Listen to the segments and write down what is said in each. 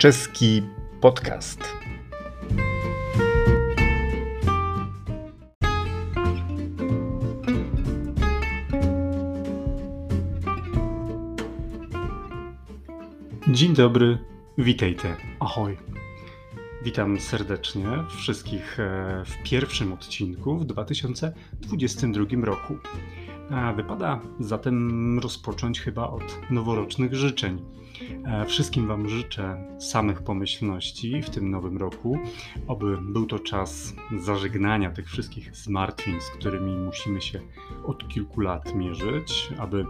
Czeski podcast. Dzień dobry, witajcie, ahoj. Witam serdecznie wszystkich e, w pierwszym odcinku w 2022 roku. Wypada zatem rozpocząć chyba od noworocznych życzeń. E, wszystkim Wam życzę samych pomyślności w tym nowym roku, aby był to czas zażegnania tych wszystkich zmartwień, z którymi musimy się od kilku lat mierzyć, aby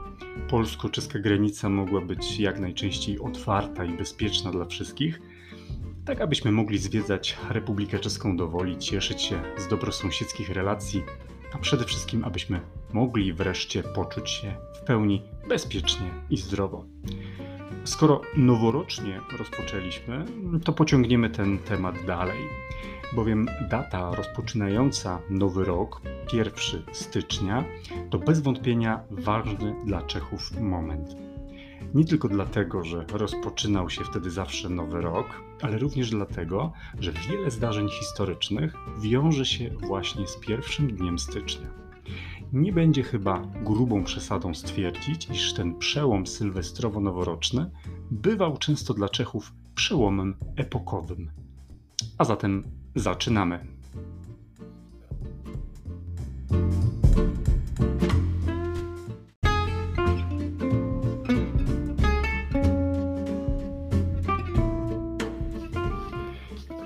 polsko-czeska granica mogła być jak najczęściej otwarta i bezpieczna dla wszystkich, tak abyśmy mogli zwiedzać Republikę Czeską do woli, cieszyć się z dobrosąsiedzkich relacji, a przede wszystkim abyśmy mogli wreszcie poczuć się w pełni bezpiecznie i zdrowo. Skoro noworocznie rozpoczęliśmy, to pociągniemy ten temat dalej, bowiem data rozpoczynająca nowy rok, 1 stycznia, to bez wątpienia ważny dla Czechów moment. Nie tylko dlatego, że rozpoczynał się wtedy zawsze nowy rok, ale również dlatego, że wiele zdarzeń historycznych wiąże się właśnie z pierwszym dniem stycznia. Nie będzie chyba grubą przesadą stwierdzić, iż ten przełom sylwestrowo-noworoczny bywał często dla Czechów przełomem epokowym. A zatem zaczynamy.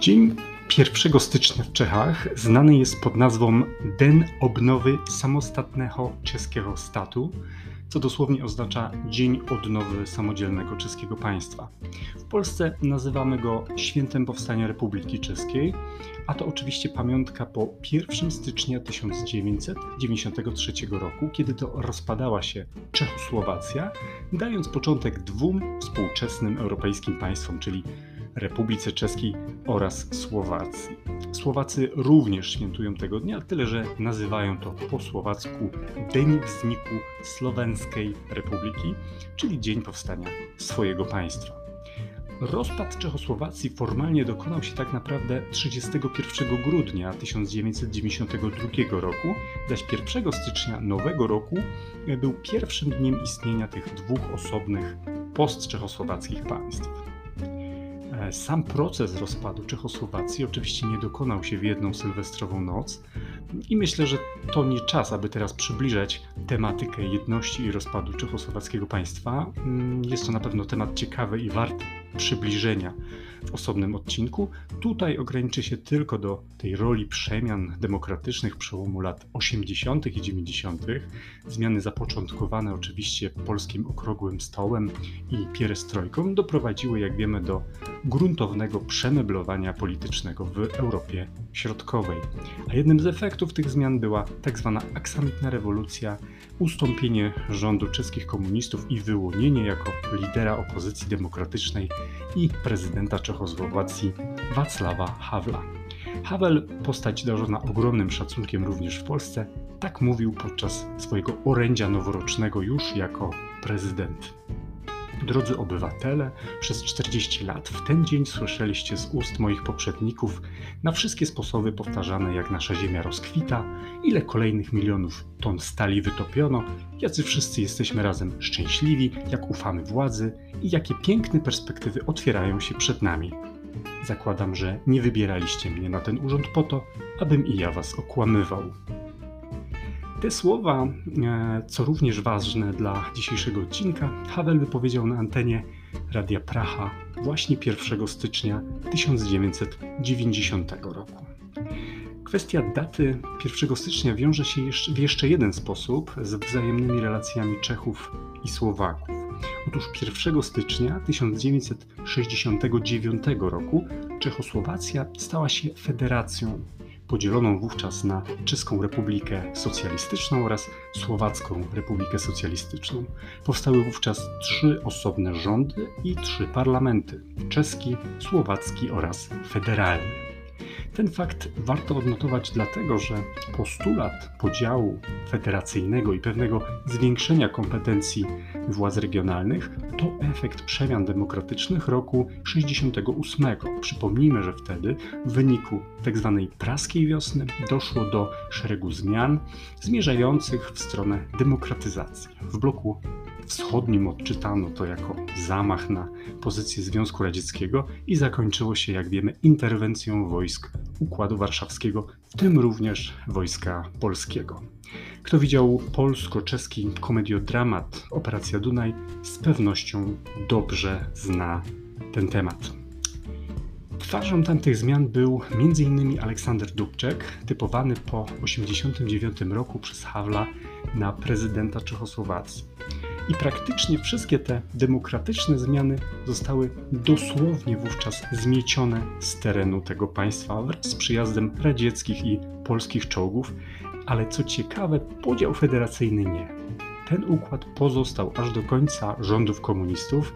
Dzień 1 stycznia w Czechach znany jest pod nazwą Den Obnowy Samostatnego Czeskiego Statu, co dosłownie oznacza Dzień Odnowy Samodzielnego Czeskiego Państwa. W Polsce nazywamy go Świętem Powstania Republiki Czeskiej, a to oczywiście pamiątka po 1 stycznia 1993 roku, kiedy to rozpadała się Czechosłowacja, dając początek dwóm współczesnym europejskim państwom, czyli Republice Czeskiej oraz Słowacji. Słowacy również świętują tego dnia, tyle że nazywają to po słowacku Dzień Wzniku Słowenskiej Republiki, czyli Dzień Powstania swojego państwa. Rozpad Czechosłowacji formalnie dokonał się tak naprawdę 31 grudnia 1992 roku, zaś 1 stycznia nowego roku był pierwszym dniem istnienia tych dwóch osobnych postczechosłowackich państw. E, sam proces rozpadu Czechosłowacji oczywiście nie dokonał się w jedną sylwestrową noc i myślę, że to nie czas, aby teraz przybliżać tematykę jedności i rozpadu czechosłowackiego państwa. Mm, jest to na pewno temat ciekawy i warty przybliżenia w osobnym odcinku. Tutaj ograniczy się tylko do tej roli przemian demokratycznych przełomu lat 80. i 90., zmiany zapoczątkowane oczywiście polskim okrągłym stołem i pierestrojką doprowadziły, jak wiemy, do gruntownego przemeblowania politycznego w Europie Środkowej. A jednym z efektów tych zmian była tak zwana aksamitna rewolucja, ustąpienie rządu czeskich komunistów i wyłonienie jako lidera opozycji demokratycznej i prezydenta Czechosłowacji Wacława Havla. Havel, postać darzona ogromnym szacunkiem również w Polsce, tak mówił podczas swojego orędzia noworocznego już jako prezydent. Drodzy obywatele, przez 40 lat w ten dzień słyszeliście z ust moich poprzedników na wszystkie sposoby powtarzane, jak nasza ziemia rozkwita, ile kolejnych milionów ton stali wytopiono, jacy wszyscy jesteśmy razem szczęśliwi, jak ufamy władzy i jakie piękne perspektywy otwierają się przed nami. Zakładam, że nie wybieraliście mnie na ten urząd po to, abym i ja was okłamywał. Te słowa, e, co również ważne dla dzisiejszego odcinka, Havel wypowiedział na antenie Radia Praha właśnie 1 stycznia 1990 roku. Kwestia daty 1 stycznia wiąże się w jeszcze jeden sposób z wzajemnymi relacjami Czechów i Słowaków. Otóż 1 stycznia 1969 roku Czechosłowacja stała się federacją podzieloną wówczas na Czeską Republikę Socjalistyczną oraz Słowacką Republikę Socjalistyczną. Powstały wówczas trzy osobne rządy i trzy parlamenty czeski, słowacki oraz federalny. Ten fakt warto odnotować dlatego, że postulat podziału federacyjnego i pewnego zwiększenia kompetencji władz regionalnych to efekt przemian demokratycznych roku 68. Przypomnijmy, że wtedy w wyniku tzw. Tak praskiej wiosny doszło do szeregu zmian zmierzających w stronę demokratyzacji. W bloku wschodnim odczytano to jako zamach na pozycję Związku Radzieckiego i zakończyło się, jak wiemy, interwencją wojsk Układu Warszawskiego, w tym również wojska polskiego. Kto widział polsko-czeski komediodramat Operacja Dunaj, z pewnością dobrze zna ten temat. Twarzą tamtych zmian był m.in. Aleksander Dubczek, typowany po 1989 roku przez Hawla na prezydenta Czechosłowacji. I praktycznie wszystkie te demokratyczne zmiany zostały dosłownie wówczas zmiecione z terenu tego państwa wraz z przyjazdem radzieckich i polskich czołgów, ale co ciekawe, podział federacyjny nie. Ten układ pozostał aż do końca rządów komunistów.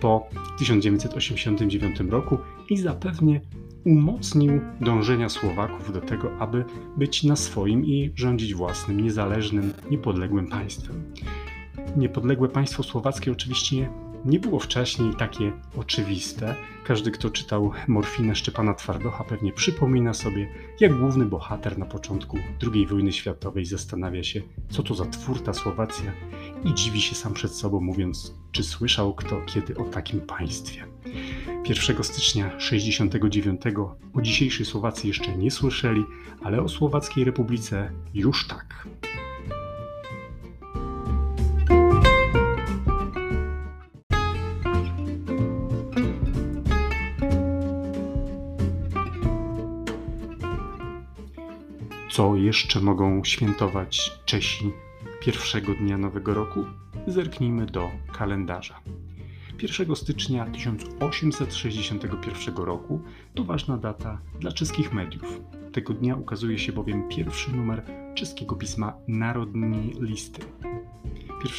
Po 1989 roku i zapewnie umocnił dążenia Słowaków do tego, aby być na swoim i rządzić własnym, niezależnym, niepodległym państwem niepodległe państwo słowackie oczywiście nie było wcześniej takie oczywiste. Każdy, kto czytał Morfinę Szczepana Twardocha, pewnie przypomina sobie, jak główny bohater na początku II wojny światowej zastanawia się, co to za twór ta Słowacja i dziwi się sam przed sobą, mówiąc, czy słyszał kto kiedy o takim państwie. 1 stycznia 1969 o dzisiejszej Słowacji jeszcze nie słyszeli, ale o Słowackiej Republice już tak. Jeszcze mogą świętować Czesi pierwszego dnia Nowego Roku? Zerknijmy do kalendarza. 1 stycznia 1861 roku to ważna data dla czeskich mediów. Tego dnia ukazuje się bowiem pierwszy numer czeskiego pisma Narodni Listy.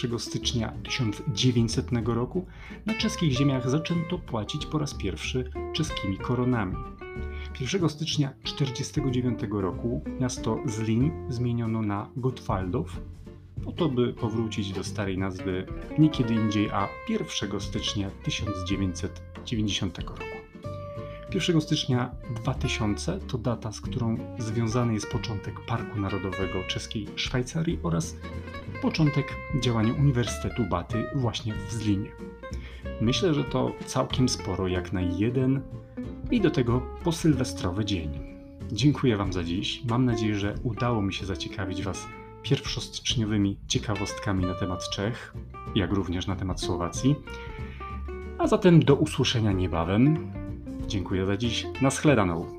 1 stycznia 1900 roku na czeskich ziemiach zaczęto płacić po raz pierwszy czeskimi koronami. 1 stycznia 1949 roku miasto Zlin zmieniono na Gotwaldow, po to by powrócić do starej nazwy nie kiedy indziej, a 1 stycznia 1990 roku. 1 stycznia 2000 to data, z którą związany jest początek Parku Narodowego Czeskiej Szwajcarii oraz początek działania Uniwersytetu Baty właśnie w Zlinie. Myślę, że to całkiem sporo jak na jeden i do tego posylwestrowy dzień. Dziękuję Wam za dziś. Mam nadzieję, że udało mi się zaciekawić Was pierwszostyczniowymi ciekawostkami na temat Czech, jak również na temat Słowacji. A zatem do usłyszenia niebawem. Dziękuję za dziś. Na schledaną.